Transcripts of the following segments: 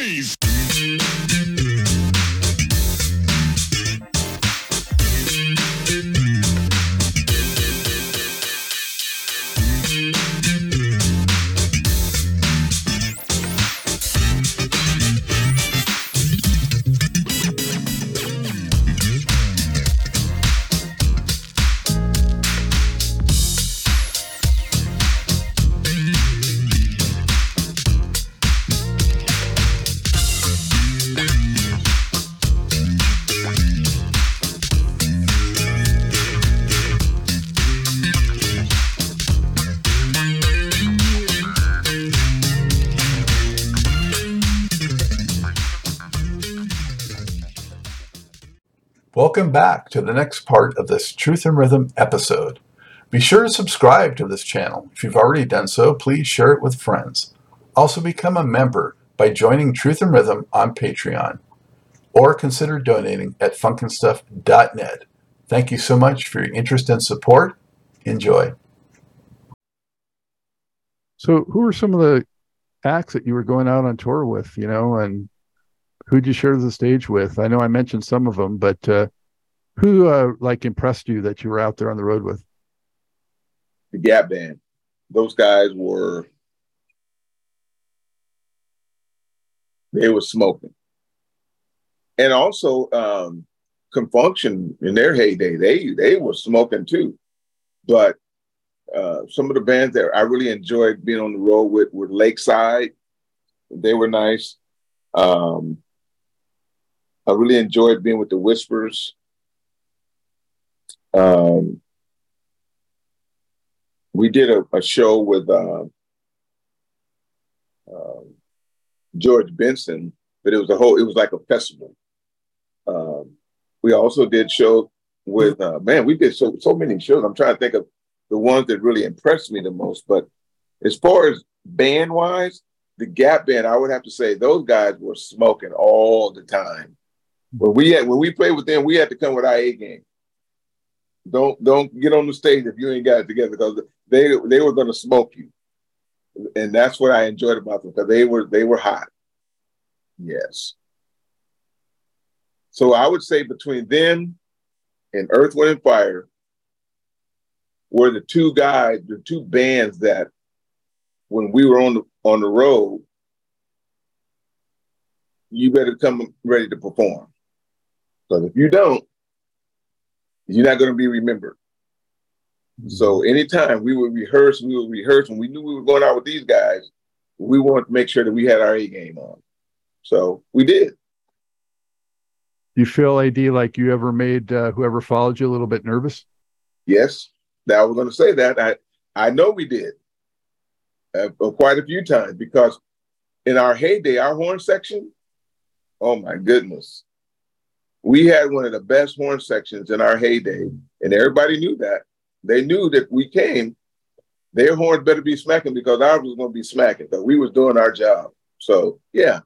noise. Welcome back to the next part of this Truth in Rhythm episode. Be sure to subscribe to this channel. If you've already done so, please share it with friends. Also, become a member by joining Truth in Rhythm on Patreon or consider donating at funknstuff.net. Thank you so much for your interest and support. Enjoy. So, who are some of the acts that you were going out on tour with, you know, and who'd you share the stage with? I know I mentioned some of them, but uh, who uh, like impressed you that you were out there on the road with? The Gap Band. Those guys were they were smoking. And also um Con Funk Shun in their heyday, they they were smoking too. But uh, some of the bands that I really enjoyed being on the road with were Lakeside. They were nice. Um, I really enjoyed being with the Whispers. Um, we did a, a show with uh, uh, George Benson, but it was a whole. It was like a festival. Um, we also did show with uh, man. We did so so many shows. I'm trying to think of the ones that really impressed me the most. But as far as band wise, the Gap Band, I would have to say those guys were smoking all the time. When we had when we played with them, we had to come with our A game. Don't don't get on the stage if you ain't got it together because they they were to smoke you, and that's what I enjoyed about them because they were they were hot. Yes. So I would say between them and Earth, Wind, and Fire were the two guys, the two bands that when we were on the on the road, you better come ready to perform. Because if you don't, you're not going to be remembered. So anytime we would rehearse, we would rehearse. When we knew we were going out with these guys, we wanted to make sure that we had our A game on. So we did. You feel AD like you ever made uh, whoever followed you a little bit nervous? Yes, Now I was going to say that. I I know we did uh, quite a few times because in our heyday, our horn section, oh my goodness, we had one of the best horn sections in our heyday, and everybody knew that. They knew that we came, their horns better be smacking because ours was going to be smacking But we was doing our job. So yeah,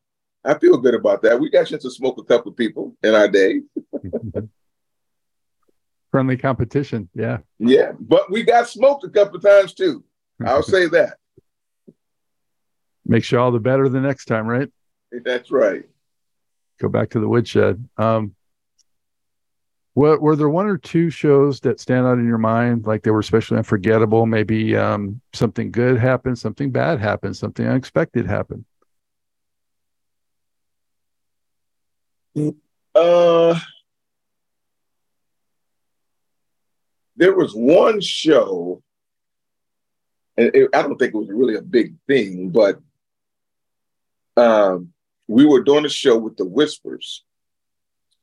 I feel good about that. We got chance to smoke a couple of people in our day. Friendly competition, yeah. Yeah, but we got smoked a couple of times too. I'll say that. Makes you all the better the next time, right? That's right. Go back to the woodshed. Um, what were there one or two shows that stand out in your mind, like they were especially unforgettable? Maybe um, something good happened, something bad happened, something unexpected happened. Uh, there was one show, and it, I don't think it was really a big thing, but um, we were doing a show with the Whispers,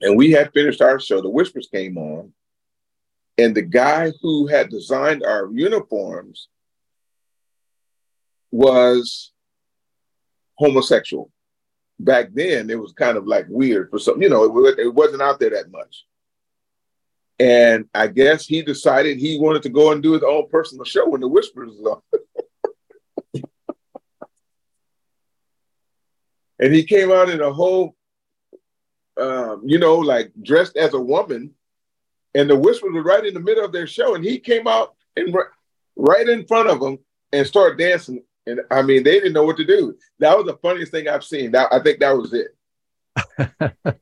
and we had finished our show. The Whispers came on, and the guy who had designed our uniforms was homosexual. Back then, it was kind of like weird for some, you know, it, it wasn't out there that much. And I guess he decided he wanted to go and do his own personal show when the Whispers was on. and he came out in a whole, um, you know, like dressed as a woman, and the Whispers were right in the middle of their show, and he came out and right in front of them and started dancing And I mean, they didn't know what to do. That was the funniest thing I've seen. That, I think that was it.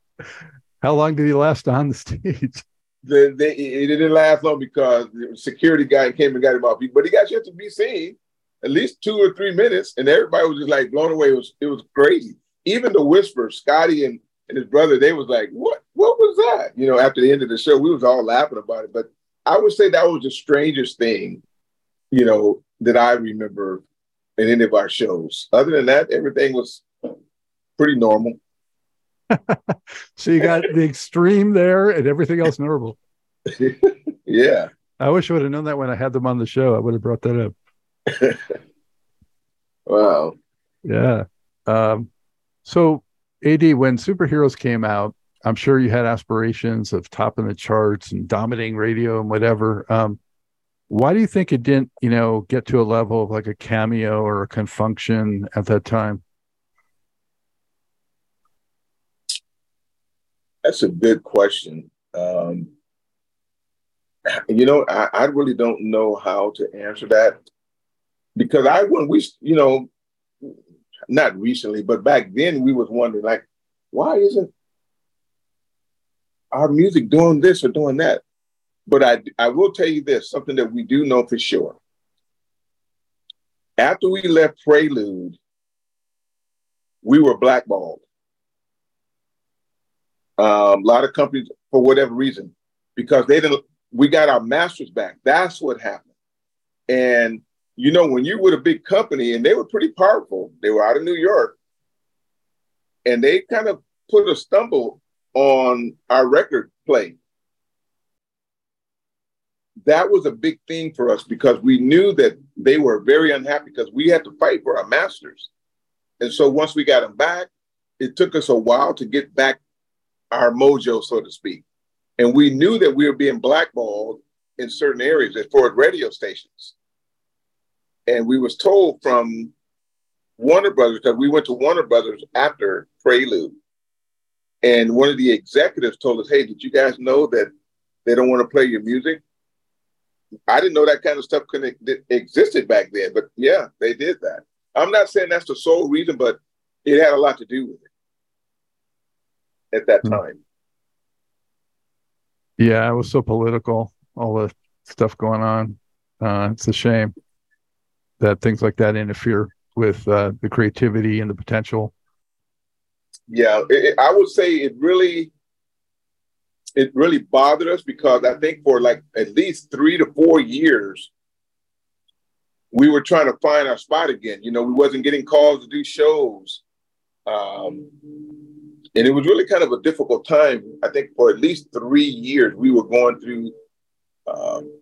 How long did he last on the stage? The, they, it didn't last long because the security guy came and got him off. But he got yet to be seen at least two or three minutes, and everybody was just like blown away. It was it was crazy. Even the whisper, Scotty and, and his brother, they was like, "What? What was that?" You know, after the end of the show, we was all laughing about it. But I would say that was the strangest thing, you know, that I remember in any of our shows. Other than that, everything was pretty normal. so you got the extreme there and everything else normal. yeah. I wish I would have known that when I had them on the show. I would have brought that up. wow. Yeah. Um, so, AD, when superheroes came out, I'm sure you had aspirations of topping the charts and dominating radio and whatever. Um, why do you think it didn't, you know, get to a level of like a cameo or a Con Funk Shun at that time? That's a good question. Um, you know, I, I really don't know how to answer that because I when we, you know, not recently, but back then we was wondering like, why isn't our music doing this or doing that? But I I will tell you this, something that we do know for sure. After we left Prelude, we were blackballed. Um, a lot of companies, for whatever reason, because they didn't, we got our masters back. That's what happened. And you know, when you were a big company and they were pretty powerful, they were out of New York, and they kind of put a stumble on our record play. That was a big thing for us because we knew that they were very unhappy because we had to fight for our masters. And so once we got them back, it took us a while to get back our mojo, so to speak. And we knew that we were being blackballed in certain areas at Ford radio stations. And we was told from Warner Brothers, because we went to Warner Brothers after Prelude. And one of the executives told us, hey, did you guys know that they don't want to play your music? I didn't know that kind of stuff couldn't existed back then, but yeah, they did that. I'm not saying that's the sole reason, but it had a lot to do with it at that hmm. time. Yeah, it was so political, all the stuff going on. Uh, it's a shame that things like that interfere with uh, the creativity and the potential. Yeah, it, I would say it really, it really bothered us because I think for like at least three to four years, we were trying to find our spot again. You know, we wasn't getting calls to do shows. Um, and it was really kind of a difficult time. I think for at least three years, we were going through um,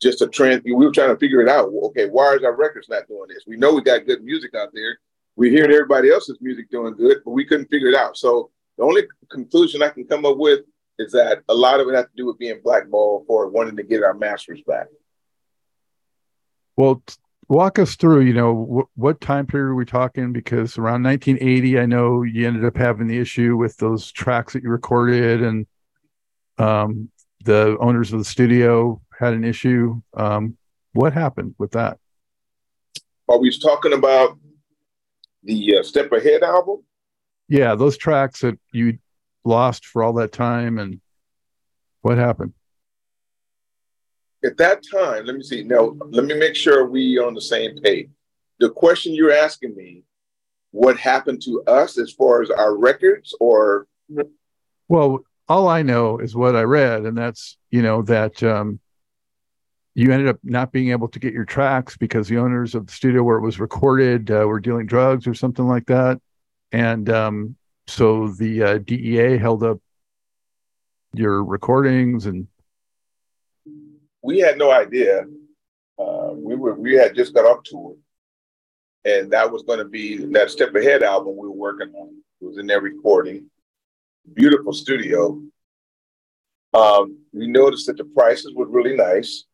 just a trend. We were trying to figure it out. Okay, why is our records not doing this? We know we got good music out there. We're hearing everybody else's music doing good, but we couldn't figure it out. So the only conclusion I can come up with is that a lot of it has to do with being blackballed for wanting to get our masters back. Well, walk us through you know wh- what time period are we talking because around 1980 i know you ended up having the issue with those tracks that you recorded and um, the owners of the studio had an issue um, what happened with that are we talking about the uh, step ahead album yeah those tracks that you lost for all that time and what happened at that time, let me see. Now, let me make sure we are on the same page. The question you're asking me, what happened to us as far as our records or well all i know is what i read and that's you know that um, you ended up not being able to get your tracks because the owners of the studio where it was recorded uh, were dealing drugs or something like that and um, so the uh, dea held up your recordings and we had no idea. Uh, we were we had just got off tour, and that was going to be that Step Ahead album we were working on. It was in there recording. Beautiful studio. Um, we noticed that the prices were really nice,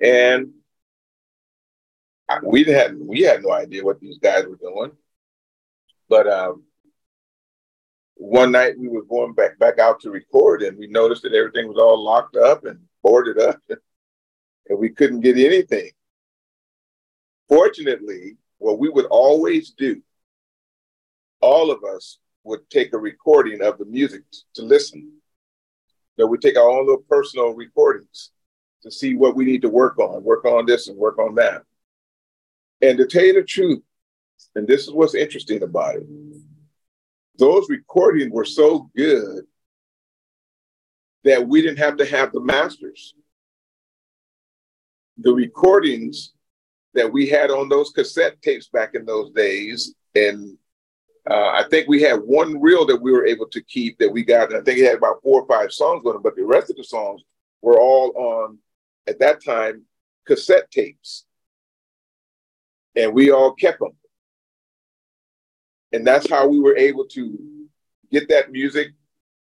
and we had we had no idea what these guys were doing. But um, one night we were going back back out to record, and we noticed that everything was all locked up and boarded up, and we couldn't get anything. fortunately, what we would always do, all of us would take a recording of the music to listen. So we take our own little personal recordings to see what we need to work on, work on this and work on that. And to tell you the truth, and this is what's interesting about it, those recordings were so good that we didn't have to have the masters. The recordings that we had on those cassette tapes back in those days, and uh, I think we had one reel that we were able to keep that we got. And I think it had about four or five songs on it, but the rest of the songs were all on, at that time, cassette tapes. And we all kept them. And that's how we were able to get that music,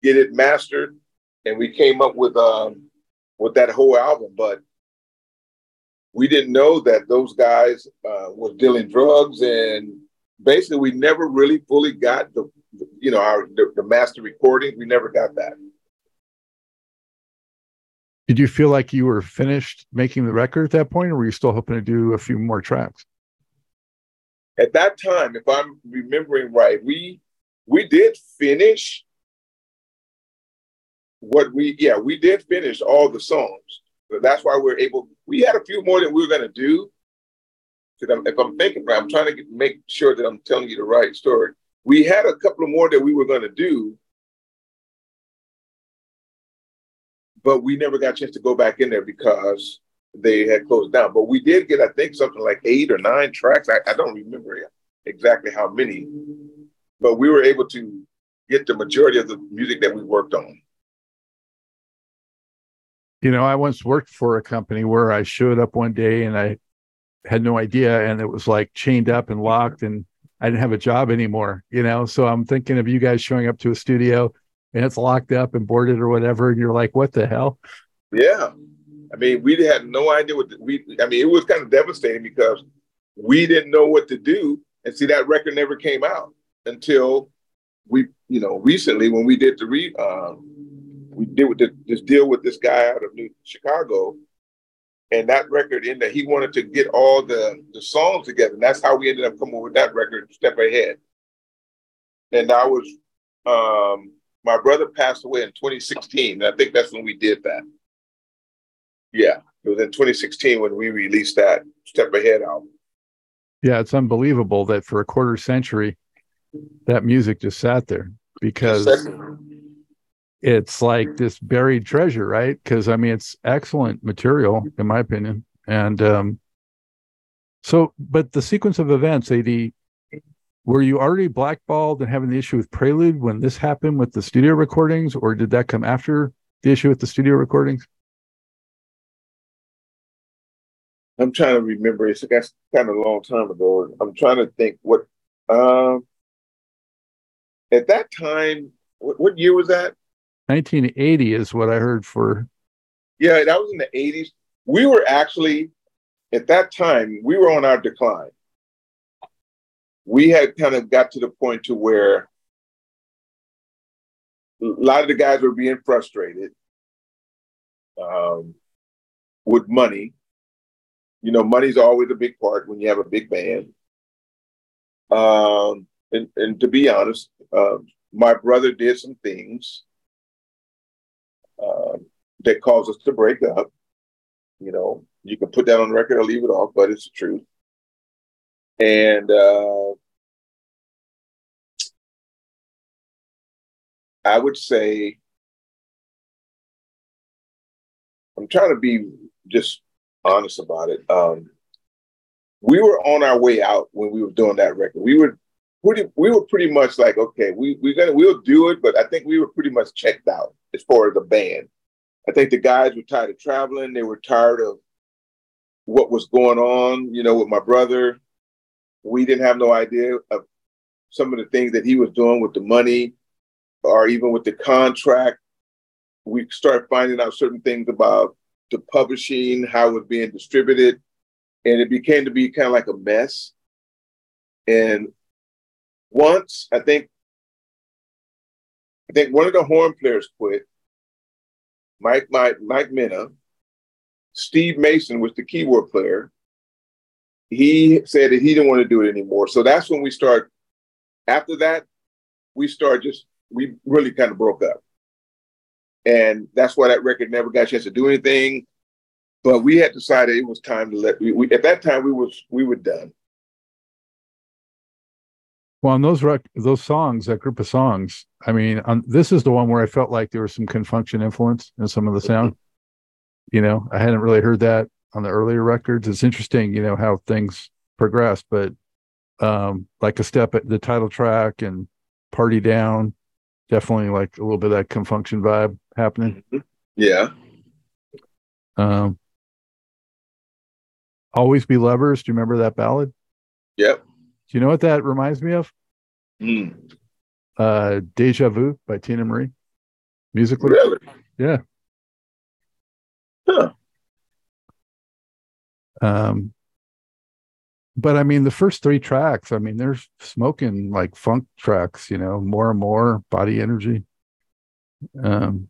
get it mastered, and we came up with um, with that whole album. But we didn't know that those guys uh, was dealing drugs and basically we never really fully got the, you know our the, the master recording. we never got that did you feel like you were finished making the record at that point or were you still hoping to do a few more tracks? At that time if i'm remembering right we we did finish what we yeah we did finish all the songs. That's why we're able we had a few more that we were going to do if I'm thinking right, I'm trying to get, make sure that I'm telling you the right story. We had a couple of more that we were going to do, but we never got a chance to go back in there because they had closed down. But we did get, I think, something like eight or nine tracks. I, I don't remember exactly how many, but we were able to get the majority of the music that we worked on. You know, I once worked for a company where I showed up one day and I had no idea and it was like chained up and locked and I didn't have a job anymore, you know. So I'm thinking of you guys showing up to a studio and it's locked up and boarded or whatever, and you're like, what the hell? Yeah. I mean, we had no idea what the, we I mean, it was kind of devastating because we didn't know what to do. And see, that record never came out until we, you know, recently when we did the re um, we did with the, this deal with this guy out of New Chicago and that record in that he wanted to get all the the songs together and that's how we ended up coming with that record step ahead and i was um my brother passed away in 2016 and i think that's when we did that yeah it was in 2016 when we released that step ahead album yeah it's unbelievable that for a quarter century that music just sat there because it's like this buried treasure, right? Because I mean, it's excellent material, in my opinion. And um, so, but the sequence of events, AD, were you already blackballed and having the issue with Prelude when this happened with the studio recordings, or did that come after the issue with the studio recordings? I'm trying to remember. It's that's kind of a long time ago. I'm trying to think what. Um, at that time, what, what year was that? 1980 is what I heard for. Yeah, that was in the 80s. We were actually, at that time, we were on our decline. We had kind of got to the point to where a lot of the guys were being frustrated um, with money. You know, money's always a big part when you have a big band. Um, and, and to be honest, uh, my brother did some things uh, that caused us to break up. You know, you can put that on record or leave it off, but it's the truth. And uh, I would say, I'm trying to be just honest about it. Um, we were on our way out when we were doing that record. We were pretty, we were pretty much like, okay, we we're gonna we'll do it, but I think we were pretty much checked out as far as the band. I think the guys were tired of traveling. They were tired of what was going on, you know, with my brother. We didn't have no idea of some of the things that he was doing with the money or even with the contract. We started finding out certain things about the publishing, how it was being distributed, and it became to be kind of like a mess. And once I think I think one of the horn players quit. Mike, Mike, Mike Minna. Steve Mason was the keyboard player. He said that he didn't want to do it anymore. So that's when we start. After that, we start just we really kind of broke up, and that's why that record never got a chance to do anything. But we had decided it was time to let. We, we at that time we was we were done. Well, on those rec- those songs, that group of songs, I mean, on, this is the one where I felt like there was some Con Funk Shun influence in some of the sound. You know, I hadn't really heard that on the earlier records. It's interesting, you know, how things progress, but um, like a step at the title track and Party Down, definitely like a little bit of that Con Funk Shun vibe happening. Yeah. Um, Always Be Lovers. Do you remember that ballad? Yep. Do you know what that reminds me of? Mm. Uh, Deja Vu by Teena Marie. Musically. Really? Yeah. Huh. Um, but I mean, the first three tracks, I mean, they're smoking like funk tracks, you know, more and more body energy. Um,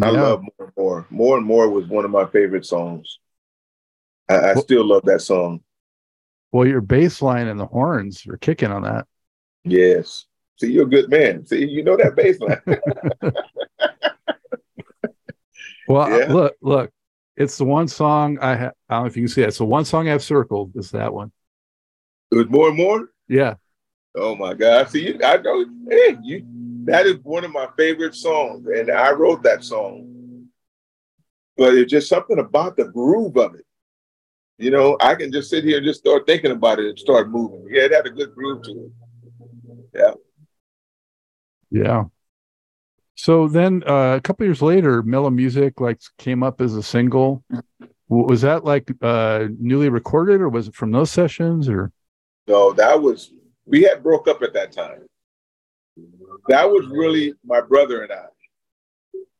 I yeah. love more and more. More and more was one of my favorite songs. I, I Well- still love that song. Well, your bass line and the horns are kicking on that. Yes. See, you're a good man. See, you know that bass line. Well, Yeah. look, look, it's the one song I have. I don't know if you can see it. It's the one song I've circled. Is that one? it was more and more. Yeah. Oh my God! See, you, I know. Hey, you. That is one of my favorite songs, and I wrote that song. But it's just something about the groove of it. You know, I can just sit here and just start thinking about it and start moving. Yeah, it had a good groove to it. Yeah. Yeah. So then uh, a couple years later, Mellow Music like came up as a single. Was that like uh, newly recorded or was it from those sessions or? No, that was we had broke up at that time. That was really my brother and I,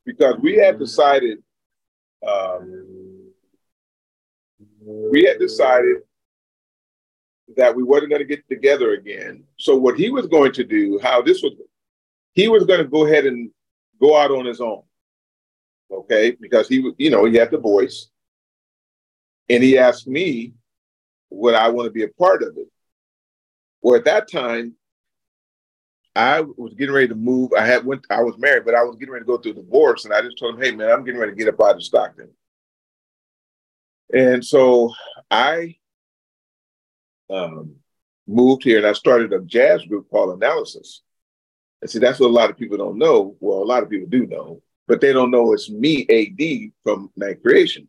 because we had decided, um, we had decided that we weren't going to get together again. So what he was going to do, how this was, he was going to go ahead and go out on his own, okay? Because he, you know, he had the voice, and he asked me, would I want to be a part of it? Well, at that time, I was getting ready to move. I had went. I was married, but I was getting ready to go through divorce, and I just told him, "Hey, man, I'm getting ready to get up out of Stockton." And so I um, moved here, and I started a jazz group called Analysis. And see, that's what a lot of people don't know. Well, a lot of people do know, but they don't know it's me, AD, from Ninth Creation.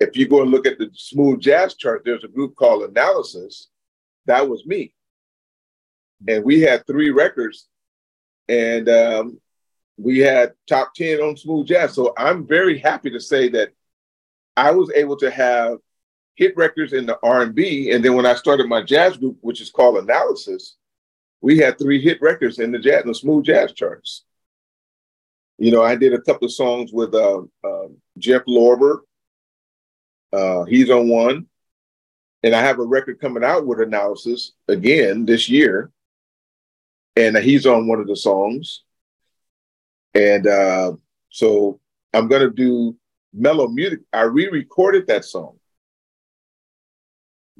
If you go and look at the smooth jazz chart, there's a group called Analysis. That was me and we had three records and um, we had top 10 on smooth jazz so i'm very happy to say that i was able to have hit records in the r&b and then when i started my jazz group which is called analysis we had three hit records in the jazz the smooth jazz charts you know i did a couple of songs with uh, uh, jeff lorber uh, he's on one and i have a record coming out with analysis again this year and he's on one of the songs. And uh, so I'm going to do mellow music. I re-recorded that song.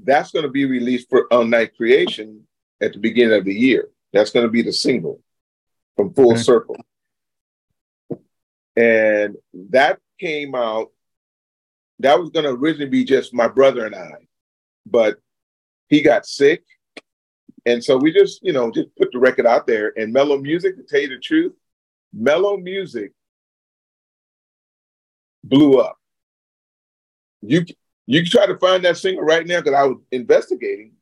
That's going to be released for on Ninth Creation at the beginning of the year. That's going to be the single from Full Okay. Circle. And that came out. That was going to originally be just my brother and I, but he got sick and so we just, you know, just put the record out there. And mellow music, to tell you the truth, mellow music blew up. You you can try to find that singer right now because I was investigating.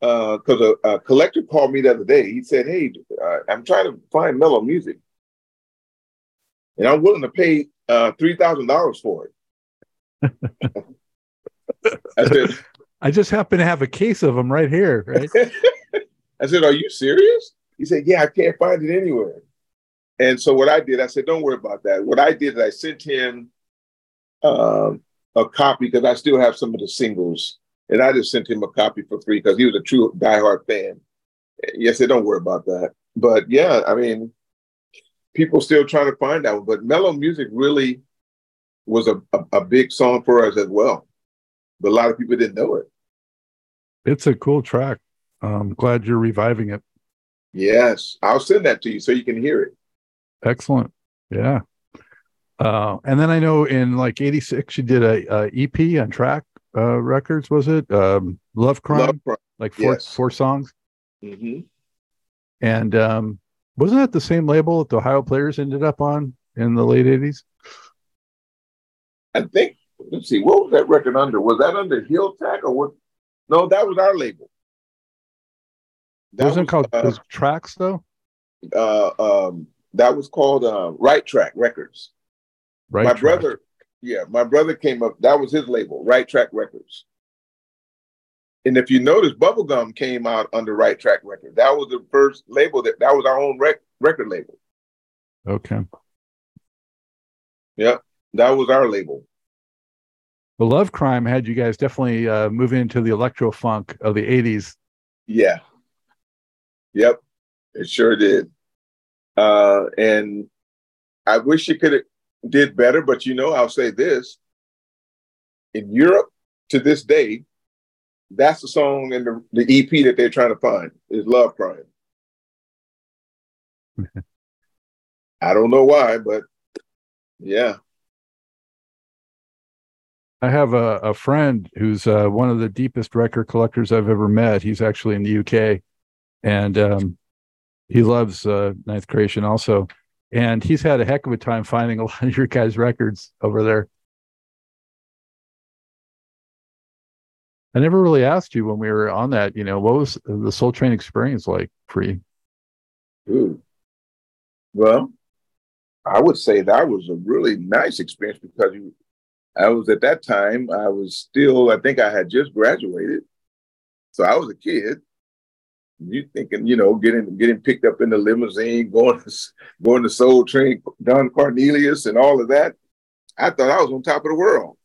Because a, a collector called me the other day. He said, "Hey, uh, I'm trying to find mellow music, and I'm willing to pay uh, three thousand dollars for it." I said, I just happen to have a case of them right here, right? I said, Are you serious? He said, Yeah, I can't find it anywhere. And so what I did, I said, Don't worry about that. What I did is I sent him um, a copy because I still have some of the singles. And I just sent him a copy for free because he was a true diehard fan. Yes, said, Don't worry about that. But yeah, I mean, people still trying to find that one. But mellow music really was a, a, a big song for us as well. but a lot of people didn't know it. It's a cool track. I'm glad you're reviving it. Yes, I'll send that to you so you can hear it. Excellent. Yeah. Uh, and then I know in like '86 you did a, a EP on Track uh, Records, was it? Um, Love Crime, Love Crime. like four yes. four songs. hmm And um, wasn't that the same label that the Ohio Players ended up on in the late '80s? I think. Let's see, what was that record under? Was that under Hilltak or what? No, that was our label. That wasn't was, called uh, was Tracks though, uh, um, that was called uh, Right Track Records. right? my Track. brother, yeah, my brother came up. That was his label, Right Track Records. And if you notice, Bubblegum came out under Right Track Records. That was the first label that that was our own rec- record label. Okay. Yeah, that was our label. The Love Crime had you guys definitely uh, moving into the electro funk of the '80s. Yeah. Yep. It sure did. Uh, and I wish it could have did better, but you know, I'll say this. In Europe to this day, that's the song in the, the EP that they're trying to find is Love Crime. I don't know why, but yeah. I have a, a friend who's uh, one of the deepest record collectors I've ever met. He's actually in the UK, and um, he loves uh, Ninth Creation also. And he's had a heck of a time finding a lot of your guys' records over there. I never really asked you when we were on that. You know, what was the Soul Train experience like for you? Well, I would say that was a really nice experience because I was at that time, I was still, I think I had just graduated. So I was a kid. You thinking, you know, getting getting picked up in the limousine, going to going to Soul Train, Don Cornelius, and all of that. I thought I was on top of the world.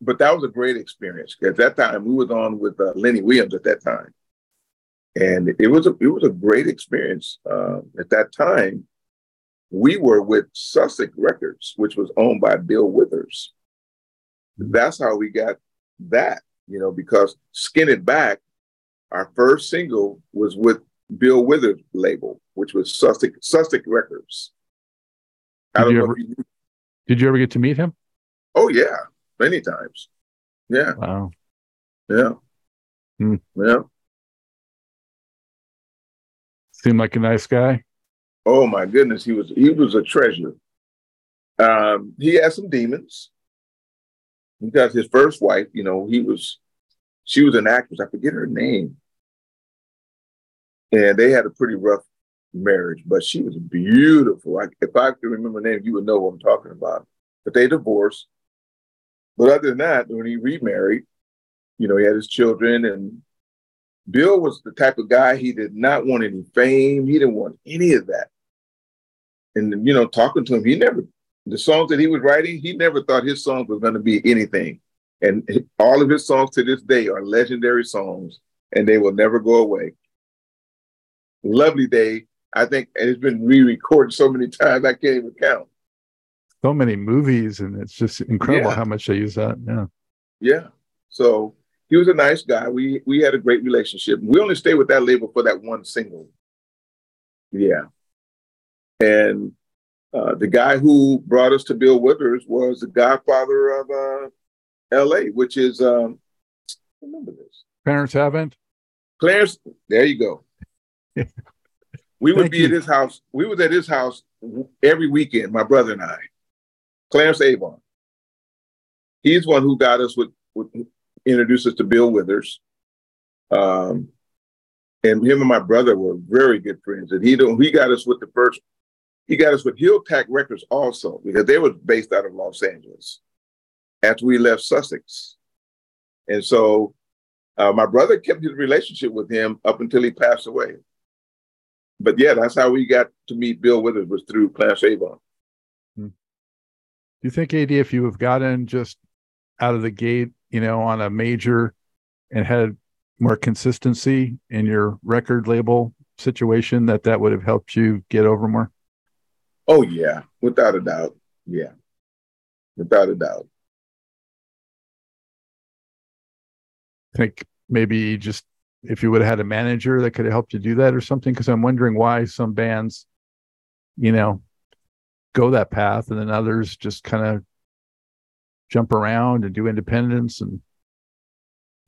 But that was a great experience. At that time, we was on with uh, Lenny Williams at that time, and it was a it was a great experience. Uh, at that time, we were with Sussex Records, which was owned by Bill Withers. That's how we got that, you know, because Skin It Back, our first single was with Bill Withers label, which was Sussex Sussex Records. I Did you ever- you. Did you ever get to meet him? Oh yeah, many times. Yeah, Wow. yeah, Hmm. yeah. Seemed like a nice guy. Oh my goodness, he was he was a treasure. Um, he had some demons. Because his first wife, you know, he was she was an actress. I forget her name. And they had a pretty rough marriage, but she was beautiful. I, if I could remember her name, you would know what I'm talking about. But they divorced. But other than that, when he remarried, you know, he had his children and Bill was the type of guy he did not want any fame. He didn't want any of that. And you know, talking to him, he never the songs that he was writing, he never thought his songs were going to be anything. And all of his songs to this day are legendary songs, and they will never go away. Lovely Day, I think, and it's been re-recorded so many times I can't even count. So many movies, and it's just incredible Yeah. how much they use that. Yeah. Yeah. So he was a nice guy. We we had a great relationship. We only stayed with that label for that one single. Yeah. And uh, the guy who brought us to Bill Withers was the godfather of uh, L.A., which is um, remember this Parents haven't. Clarence. There you go. we would Thank be you. at his house. We was at his house every weekend. My brother and I. Clarence Avant. He's one who got us with, with introduced us to Bill Withers. Um, and him and my brother were very good friends. And he don't, he got us with the first. He got us with Hilltak Records also because they were based out of Los Angeles. After we left Sussex, and so uh, my brother kept his relationship with him up until he passed away. But yeah, that's how we got to meet Bill Withers was through Clarence Avant. Do you think, AD, if you have gotten just out of the gate, you know, on a major and had more consistency in your record label situation, that that would have helped you get over more? Oh yeah, without a doubt. Yeah, without a doubt. Think maybe just if you would have had a manager that could have helped you do that or something? Because I'm wondering why some bands, you know, go that path and then others just kind of jump around and do independence and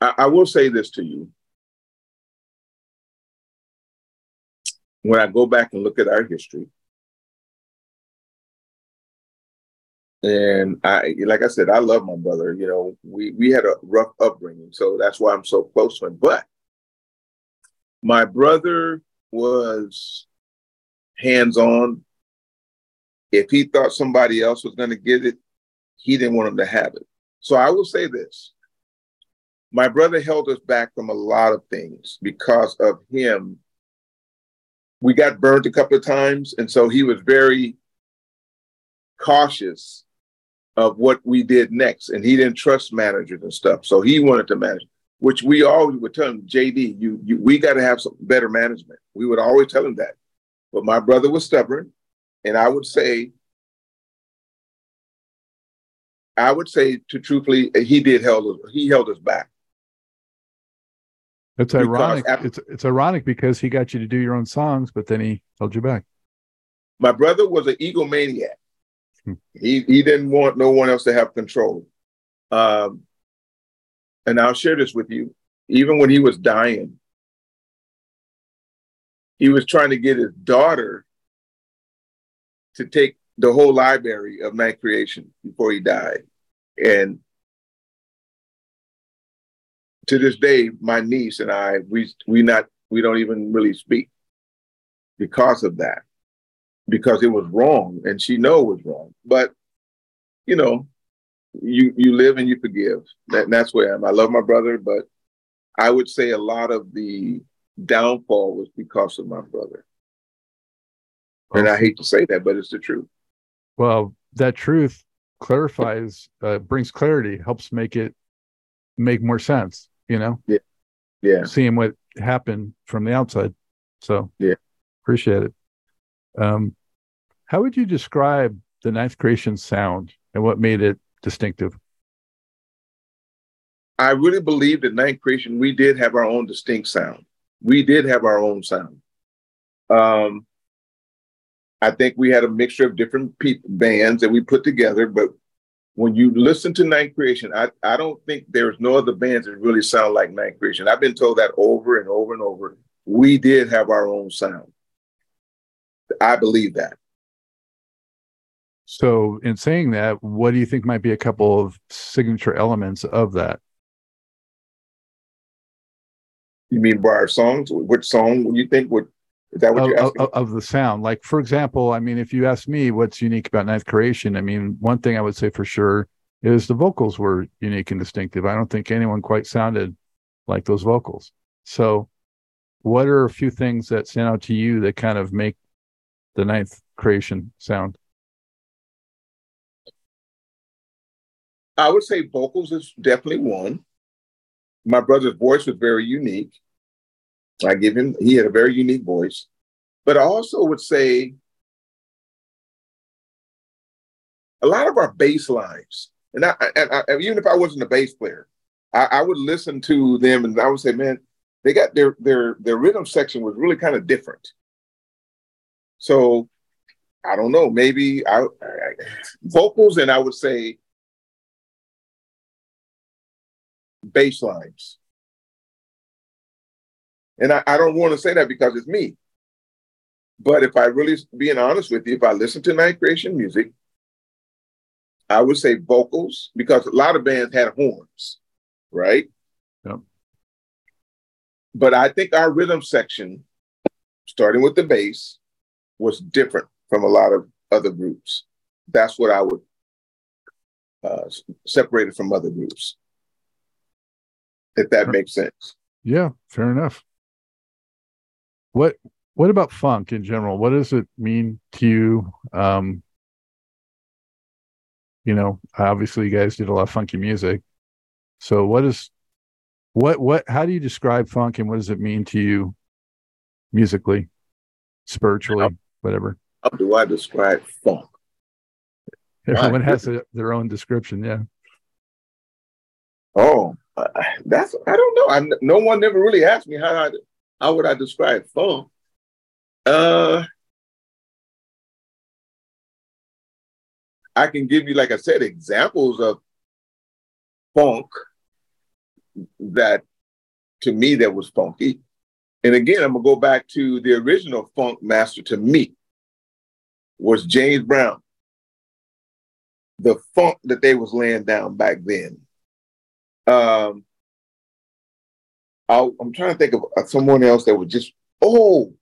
I, I will say this to you. When I go back and look at our history, and I, like I said, I love my brother. You know, we we had a rough upbringing, so that's why I'm so close to him. But my brother was hands on. If he thought somebody else was going to get it, he didn't want him to have it. So I will say this my brother held us back from a lot of things because of him. We got burned a couple of times, and so he was very cautious of what we did next, and he didn't trust managers and stuff. So he wanted to manage, which we always would tell him, JD, you, you we got to have some better management. We would always tell him that. But my brother was stubborn, and I would say I would say to truthfully, he did held us, he held us back. It's ironic. After, it's it's ironic because he got you to do your own songs, but then he held you back. My brother was an egomaniac. He he didn't want no one else to have control. Um, and I'll share this with you. Even when he was dying, he was trying to get his daughter to take the whole library of man Creation before he died. And to this day, my niece and I, we we not we don't even really speak because of that, because it was wrong, and she know it was wrong. But you know, you you live and you forgive. That, that's where I am. I love my brother, but I would say a lot of the downfall was because of my brother. And I hate to say that, but it's the truth. Well, that truth clarifies, uh, brings clarity, helps make it make more sense you know? Yeah. Yeah. Seeing what happened from the outside. So yeah. Appreciate it. Um, how would you describe the ninth creation sound and what made it distinctive? I really believe that ninth creation, we did have our own distinct sound. We did have our own sound. Um, I think we had a mixture of different people, bands that we put together, but when you listen to Ninth Creation, I, I don't think there's no other bands that really sound like Ninth Creation. I've been told that over and over and over. We did have our own sound. I believe that. So, in saying that, what do you think might be a couple of signature elements of that? You mean by our songs? Which song would you think would is that what of, you're asking? Of, of, the sound. Like, for example, I mean, if you ask me what's unique about Ninth Creation, I mean, one thing I would say for sure is the vocals were unique and distinctive. I don't think anyone quite sounded like those vocals. So, what are a few things that stand out to you that kind of make the Ninth Creation sound? I would say vocals is definitely one. My brother's voice was very unique. I give him, he had a very unique voice. But I also would say a lot of our bass lines, and, I, and I, even if I wasn't a bass player, I, I, would listen to them and I would say, man, they got their their their rhythm section was really kind of different. So I don't know, maybe I, vocals and I would say bass lines. And I, I don't want to say that because it's me. But if I really being honest with you, if I listen to Ninth Creation music, I would say vocals because a lot of bands had horns, right? Yep. But I think our rhythm section, starting with the bass, was different from a lot of other groups. That's what I would uh, separate it from other groups, if that makes sense. Yeah, fair enough. What what about funk in general? What does it mean to you? Um, you know, obviously you guys did a lot of funky music. So what is what what how do you describe funk and what does it mean to you musically, spiritually, how, whatever? How do I describe funk? Everyone has a, their own description, yeah. Oh, Uh, that's I don't know. I no one never really asked me how I how would I describe funk. Uh, I can give you, like I said, examples of funk that to me that was funky. And again, I'm gonna go back to the original funk master to me was James Brown. The funk that they was laying down back then. Um, i am trying to think of someone else that was just oh,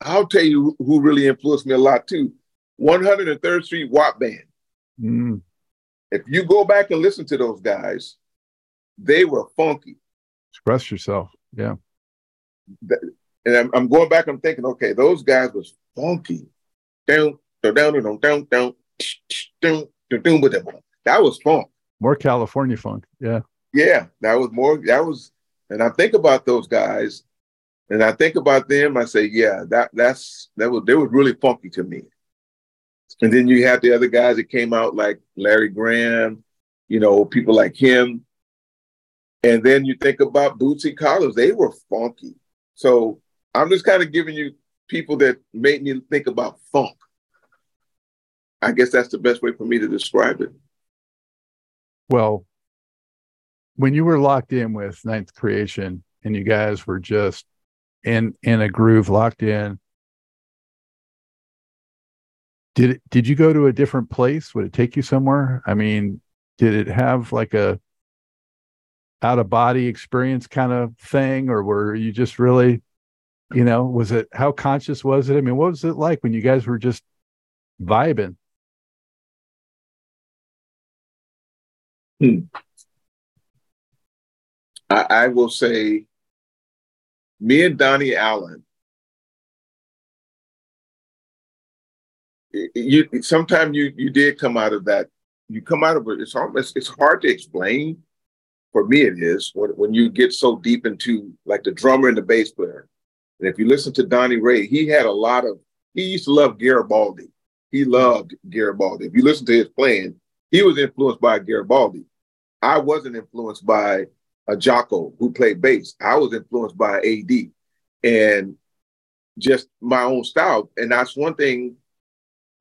I'll tell you who really influenced me a lot too. 103rd Street WAP Band. Mm. If you go back and listen to those guys, they were funky. Express yourself. Yeah. And I'm, I'm going back, I'm thinking, okay, those guys was funky. Down, down, down, down, down, down, down, down, down, that was funk. More California funk. Yeah. Yeah. That was more, that was, and I think about those guys and I think about them, I say, yeah, that that's that was they was really funky to me. And then you have the other guys that came out like Larry Graham, you know, people like him. And then you think about Bootsy Collins, they were funky. So I'm just kind of giving you people that made me think about funk. I guess that's the best way for me to describe it. Well, when you were locked in with Ninth Creation and you guys were just in in a groove locked in, did it did you go to a different place? Would it take you somewhere? I mean did it have like a out of body experience kind of thing or were you just really you know was it how conscious was it? I mean what was it like when you guys were just vibing? Hmm. I, I will say me and donnie allen you sometimes you you did come out of that. You come out of it. It's almost it's hard to explain. For me, it is when when you get so deep into like the drummer and the bass player. And if you listen to Donnie Ray, he had a lot of. He used to love Garibaldi. He loved Garibaldi. If you listen to his playing, he was influenced by Garibaldi. I wasn't influenced by a Jocko who played bass. I was influenced by AD and just my own style. And that's one thing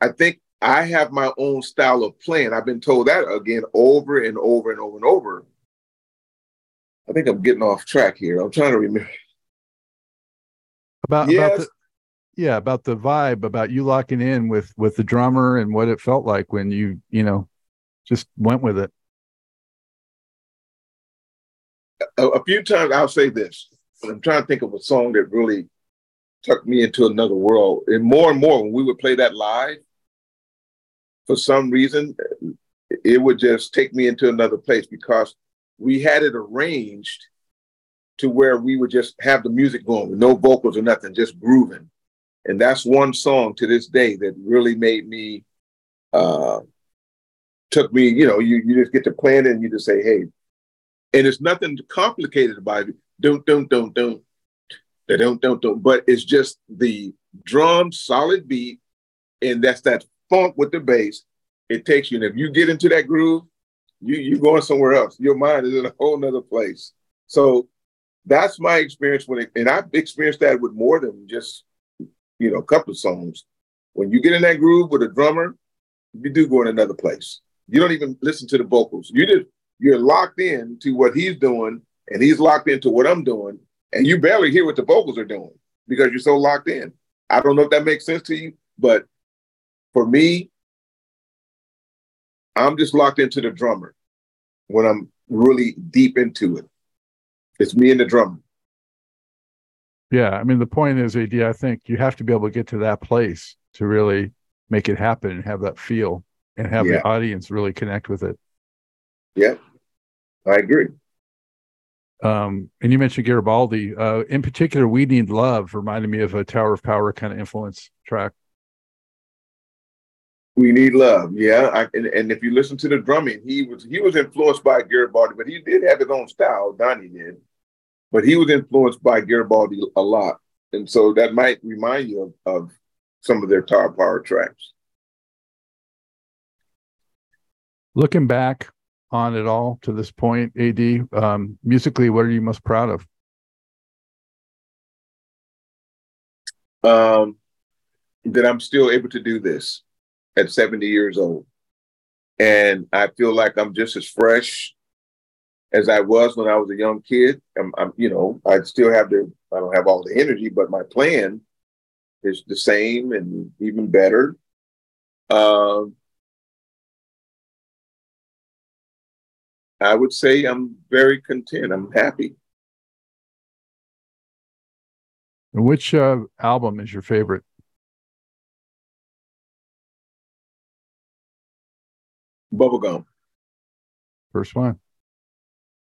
I think I have my own style of playing. I've been told that again over and over and over and over. I think I'm getting off track here. I'm trying to remember. About, yes. about the, yeah, about the vibe, about you locking in with with the drummer and what it felt like when you, you know, just went with it. A, a few times I'll say this. I'm trying to think of a song that really took me into another world. And more and more when we would play that live, for some reason, it would just take me into another place because we had it arranged to where we would just have the music going with no vocals or nothing, just grooving. And that's one song to this day that really made me, uh, took me, you know, you, you just get to plan it and you just say, hey, and it's nothing complicated about it. Don't, don't, don't, don't, don't, don't, don't. But it's just the drum solid beat. And that's that funk with the bass, it takes you. And if you get into that groove, you you going somewhere else. Your mind is in a whole nother place. So that's my experience when it, and I've experienced that with more than just you know a couple of songs. When you get in that groove with a drummer, you do go in another place. You don't even listen to the vocals. You just you're locked in to what he's doing, and he's locked into what I'm doing, and you barely hear what the vocals are doing because you're so locked in. I don't know if that makes sense to you, but for me, I'm just locked into the drummer when I'm really deep into it. It's me and the drummer. Yeah, I mean the point is, AD, I think you have to be able to get to that place to really make it happen and have that feel and have yeah. the audience really connect with it. Yeah, I agree. Um, and you mentioned Garibaldi. Uh, in particular, "We Need Love" reminded me of a Tower of Power kind of influence track. We need love, yeah. I, and, and, if you listen to the drumming, he was he was influenced by Garibaldi, but he did have his own style. Donnie did, but he was influenced by Garibaldi a lot, and so that might remind you of, of some of their Tower of Power tracks. Looking back on at all to this point, AD? Um, musically, what are you most proud of? Um, that I'm still able to do this at 70 years old. And I feel like I'm just as fresh as I was when I was a young kid. I'm, I'm, you know, I still have the, I don't have all the energy, but my plan is the same and even better. Um, I would say I'm very content. I'm happy. And which uh, album is your favorite? Bubblegum. First one.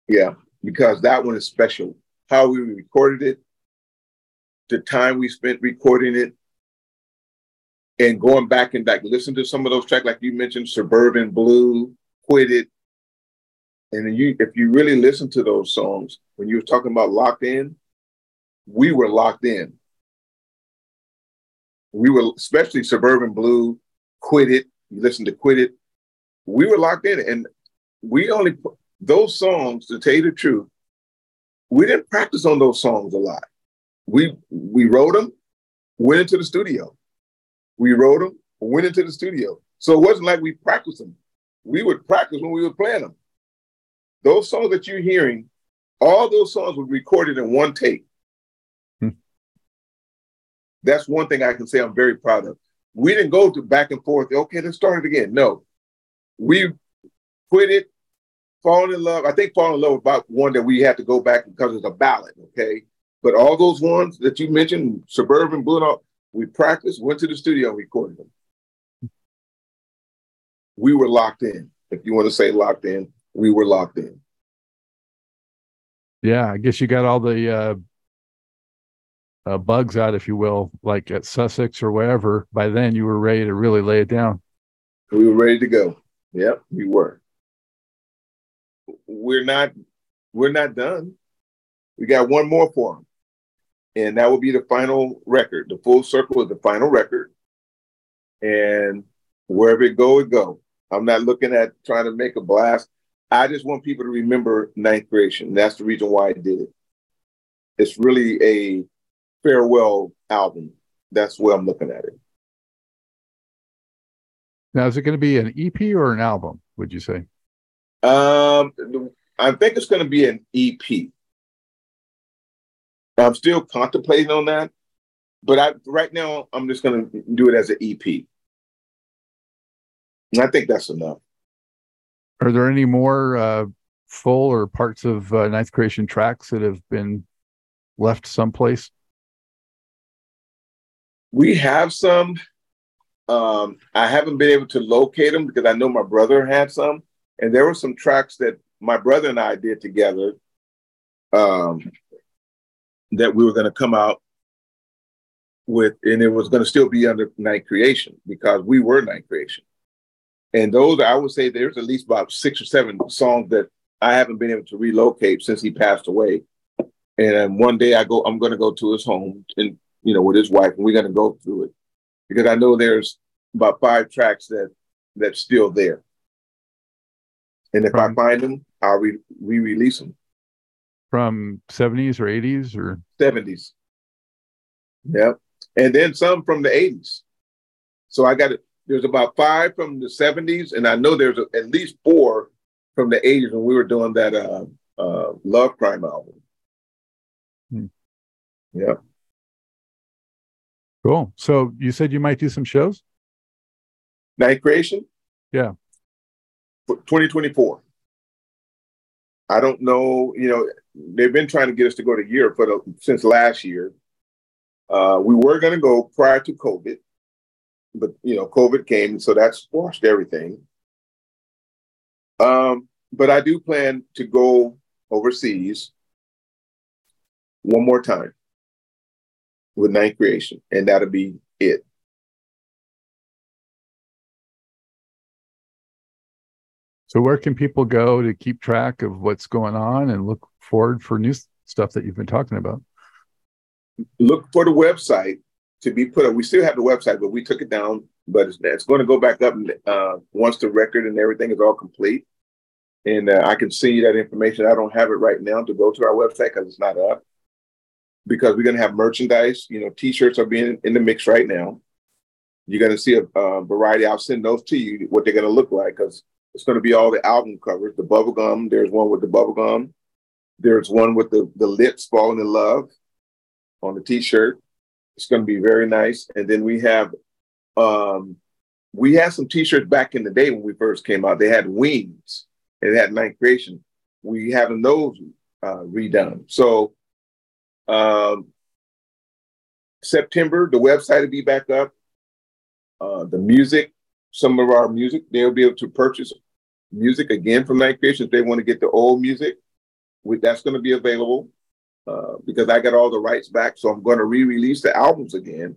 Yeah, because that one is special. How we recorded it, the time we spent recording it, and going back and like listen to some of those tracks, like you mentioned, Suburban Blue, Quit It. And you, if you really listen to those songs, when you were talking about locked in, we were locked in. We were, especially Suburban Blue, Quit It. You listen to Quit It. We were locked in, and we only those songs. To tell you the truth, we didn't practice on those songs a lot. We we wrote them, went into the studio. We wrote them, went into the studio. So it wasn't like we practiced them. We would practice when we were playing them. Those songs that you're hearing, all those songs were recorded in one take. Hmm. That's one thing I can say I'm very proud of. We didn't go to back and forth. Okay, let's start it again. No, we quit it, fall in love. I think fall in love about one that we had to go back because it's a ballad. Okay, but all those ones that you mentioned, suburban, blue, and all, we practiced, went to the studio, and recorded them. We were locked in. If you want to say locked in, we were locked in. Yeah, I guess you got all the uh, uh, bugs out, if you will, like at Sussex or wherever. By then, you were ready to really lay it down. We were ready to go. Yep, we were. We're not. We're not done. We got one more for them and that will be the final record. The full circle is the final record, and wherever it go, it go. I'm not looking at trying to make a blast. I just want people to remember Ninth Creation. That's the reason why I did it. It's really a farewell album. That's where I'm looking at it. Now, is it going to be an EP or an album? Would you say? Um, I think it's going to be an EP. I'm still contemplating on that, but I right now I'm just going to do it as an EP. And I think that's enough. Are there any more uh, full or parts of uh, Ninth Creation tracks that have been left someplace? We have some. Um, I haven't been able to locate them because I know my brother had some, and there were some tracks that my brother and I did together. Um, that we were going to come out with, and it was going to still be under Ninth Creation because we were Ninth Creation. And those, I would say, there's at least about six or seven songs that I haven't been able to relocate since he passed away. And um, one day I go, I'm going to go to his home and you know with his wife, and we're going to go through it because I know there's about five tracks that that's still there. And if I find them, I'll re release them from 70s or 80s or 70s. Yep. And then some from the 80s. So I got it. There's about five from the 70s, and I know there's a, at least four from the 80s when we were doing that uh, uh, Love Crime album. Hmm. Yeah. Cool. So you said you might do some shows? Ninth Creation? Yeah. 2024. I don't know, you know, they've been trying to get us to go to Europe for the, since last year. Uh, we were going to go prior to COVID, but you know, COVID came, so that squashed everything. Um, but I do plan to go overseas one more time with Ninth Creation, and that'll be it. So, where can people go to keep track of what's going on and look forward for new stuff that you've been talking about? Look for the website to be put up. We still have the website, but we took it down. But it's, it's going to go back up uh, once the record and everything is all complete. and uh, I can see that information. I don't have it right now to go to our website because it's not up. Because we're going to have merchandise. You know, T-shirts are being in the mix right now. You're going to see a, a variety. I'll send those to you. What they're going to look like because it's going to be all the album covers. The bubble gum. There's one with the bubble gum. There's one with the the lips falling in love on the T-shirt. It's going to be very nice. And then we have, um, we had some T-shirts back in the day when we first came out. They had wings. It had Ninth Creation. We having those uh, redone. So um, September, the website will be back up. Uh, the music, some of our music, they'll be able to purchase music again from Ninth Creation if they want to get the old music. With that's going to be available uh, because I got all the rights back. So I'm going to re-release the albums again.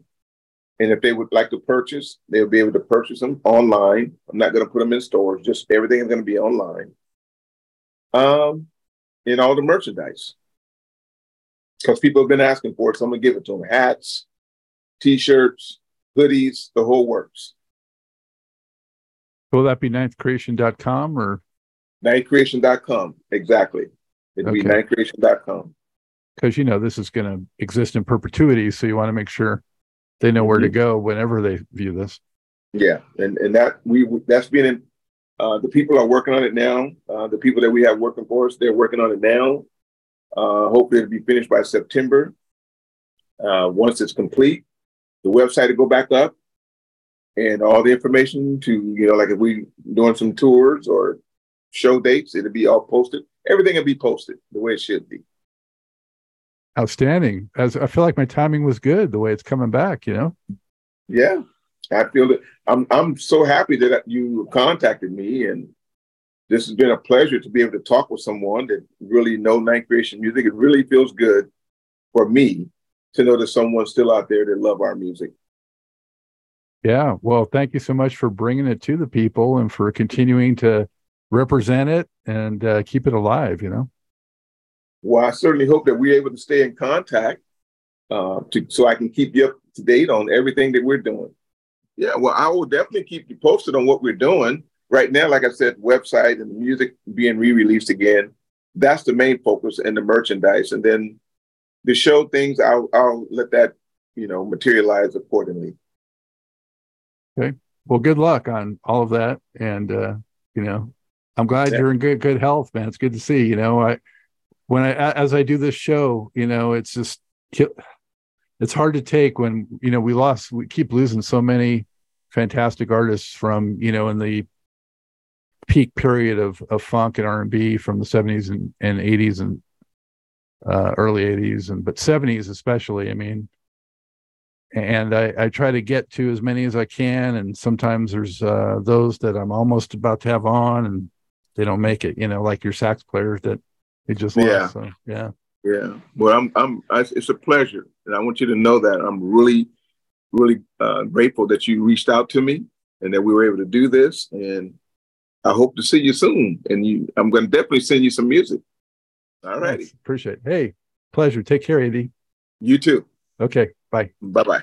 And if they would like to purchase, they'll be able to purchase them online. I'm not going to put them in stores. Just everything is going to be online. Um, and all the merchandise because people have been asking for it. So I'm gonna give it to them: hats, t-shirts, hoodies, the whole works. Will that be ninthcreation.com or ninthcreation.com? Exactly. It'd okay. be ninthcreation.com. Because you know this is going to exist in perpetuity, so you want to make sure they know where mm-hmm. to go whenever they view this. Yeah, and and that we that's been in. Uh, the people are working on it now. Uh, the people that we have working for us, they're working on it now. Uh, hopefully, it'll be finished by September. Uh, once it's complete, the website will go back up, and all the information to you know, like if we doing some tours or show dates, it'll be all posted. Everything will be posted the way it should be. Outstanding. As I feel like my timing was good, the way it's coming back. You know. Yeah, I feel that I'm I'm so happy that you contacted me and this has been a pleasure to be able to talk with someone that really know Ninth Creation music. It really feels good for me to know that someone's still out there that love our music. Yeah, well, thank you so much for bringing it to the people and for continuing to represent it and uh, keep it alive. You know. Well, I certainly hope that we're able to stay in contact uh, to, so I can keep you up to date on everything that we're doing. Yeah, well, I will definitely keep you posted on what we're doing right now, like I said, website and the music being re-released again. That's the main focus and the merchandise. And then the show things, I'll I'll let that, you know, materialize accordingly. Okay. Well, good luck on all of that. And uh, you know, I'm glad yeah. you're in good good health, man. It's good to see. You know, I when I as I do this show, you know, it's just it's hard to take when you know we lost we keep losing so many fantastic artists from you know in the peak period of, of funk and R&B from the 70s and, and 80s and uh, early 80s and but 70s especially I mean and I, I try to get to as many as I can and sometimes there's uh, those that I'm almost about to have on and they don't make it you know like your sax player that they just lost yeah so, yeah yeah well I'm I'm I, it's a pleasure and I want you to know that I'm really really uh, grateful that you reached out to me and that we were able to do this and I hope to see you soon. And you, I'm going to definitely send you some music. All righty. Appreciate it. Hey, pleasure. Take care, AD. You too. Okay. Bye. Bye bye.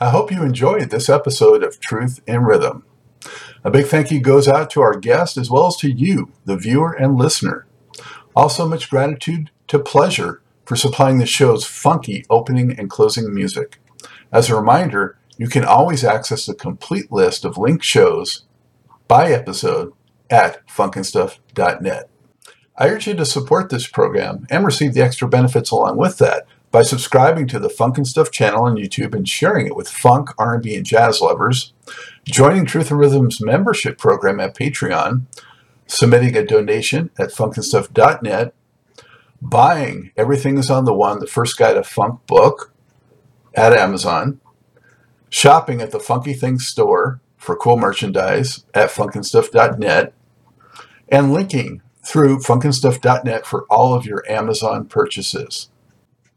I hope you enjoyed this episode of Truth in Rhythm. A big thank you goes out to our guest as well as to you, the viewer and listener. Also, much gratitude to Pleasure for supplying the show's funky opening and closing music. As a reminder, you can always access the complete list of linked shows by episode at funknstuff.net. I urge you to support this program and receive the extra benefits along with that by subscribing to the Funk and Stuff channel on YouTube and sharing it with funk, R&B, and jazz lovers, joining Truth in Rhythm's membership program at Patreon, submitting a donation at funknstuff.net, buying Everything is on the One, the first guide to funk book at Amazon, shopping at the Funky Things store for cool merchandise at funknstuff.net and linking through funknstuff.net for all of your Amazon purchases.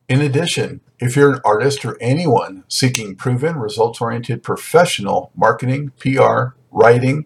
In addition, if you're an artist or anyone seeking proven, results oriented professional marketing, PR, writing,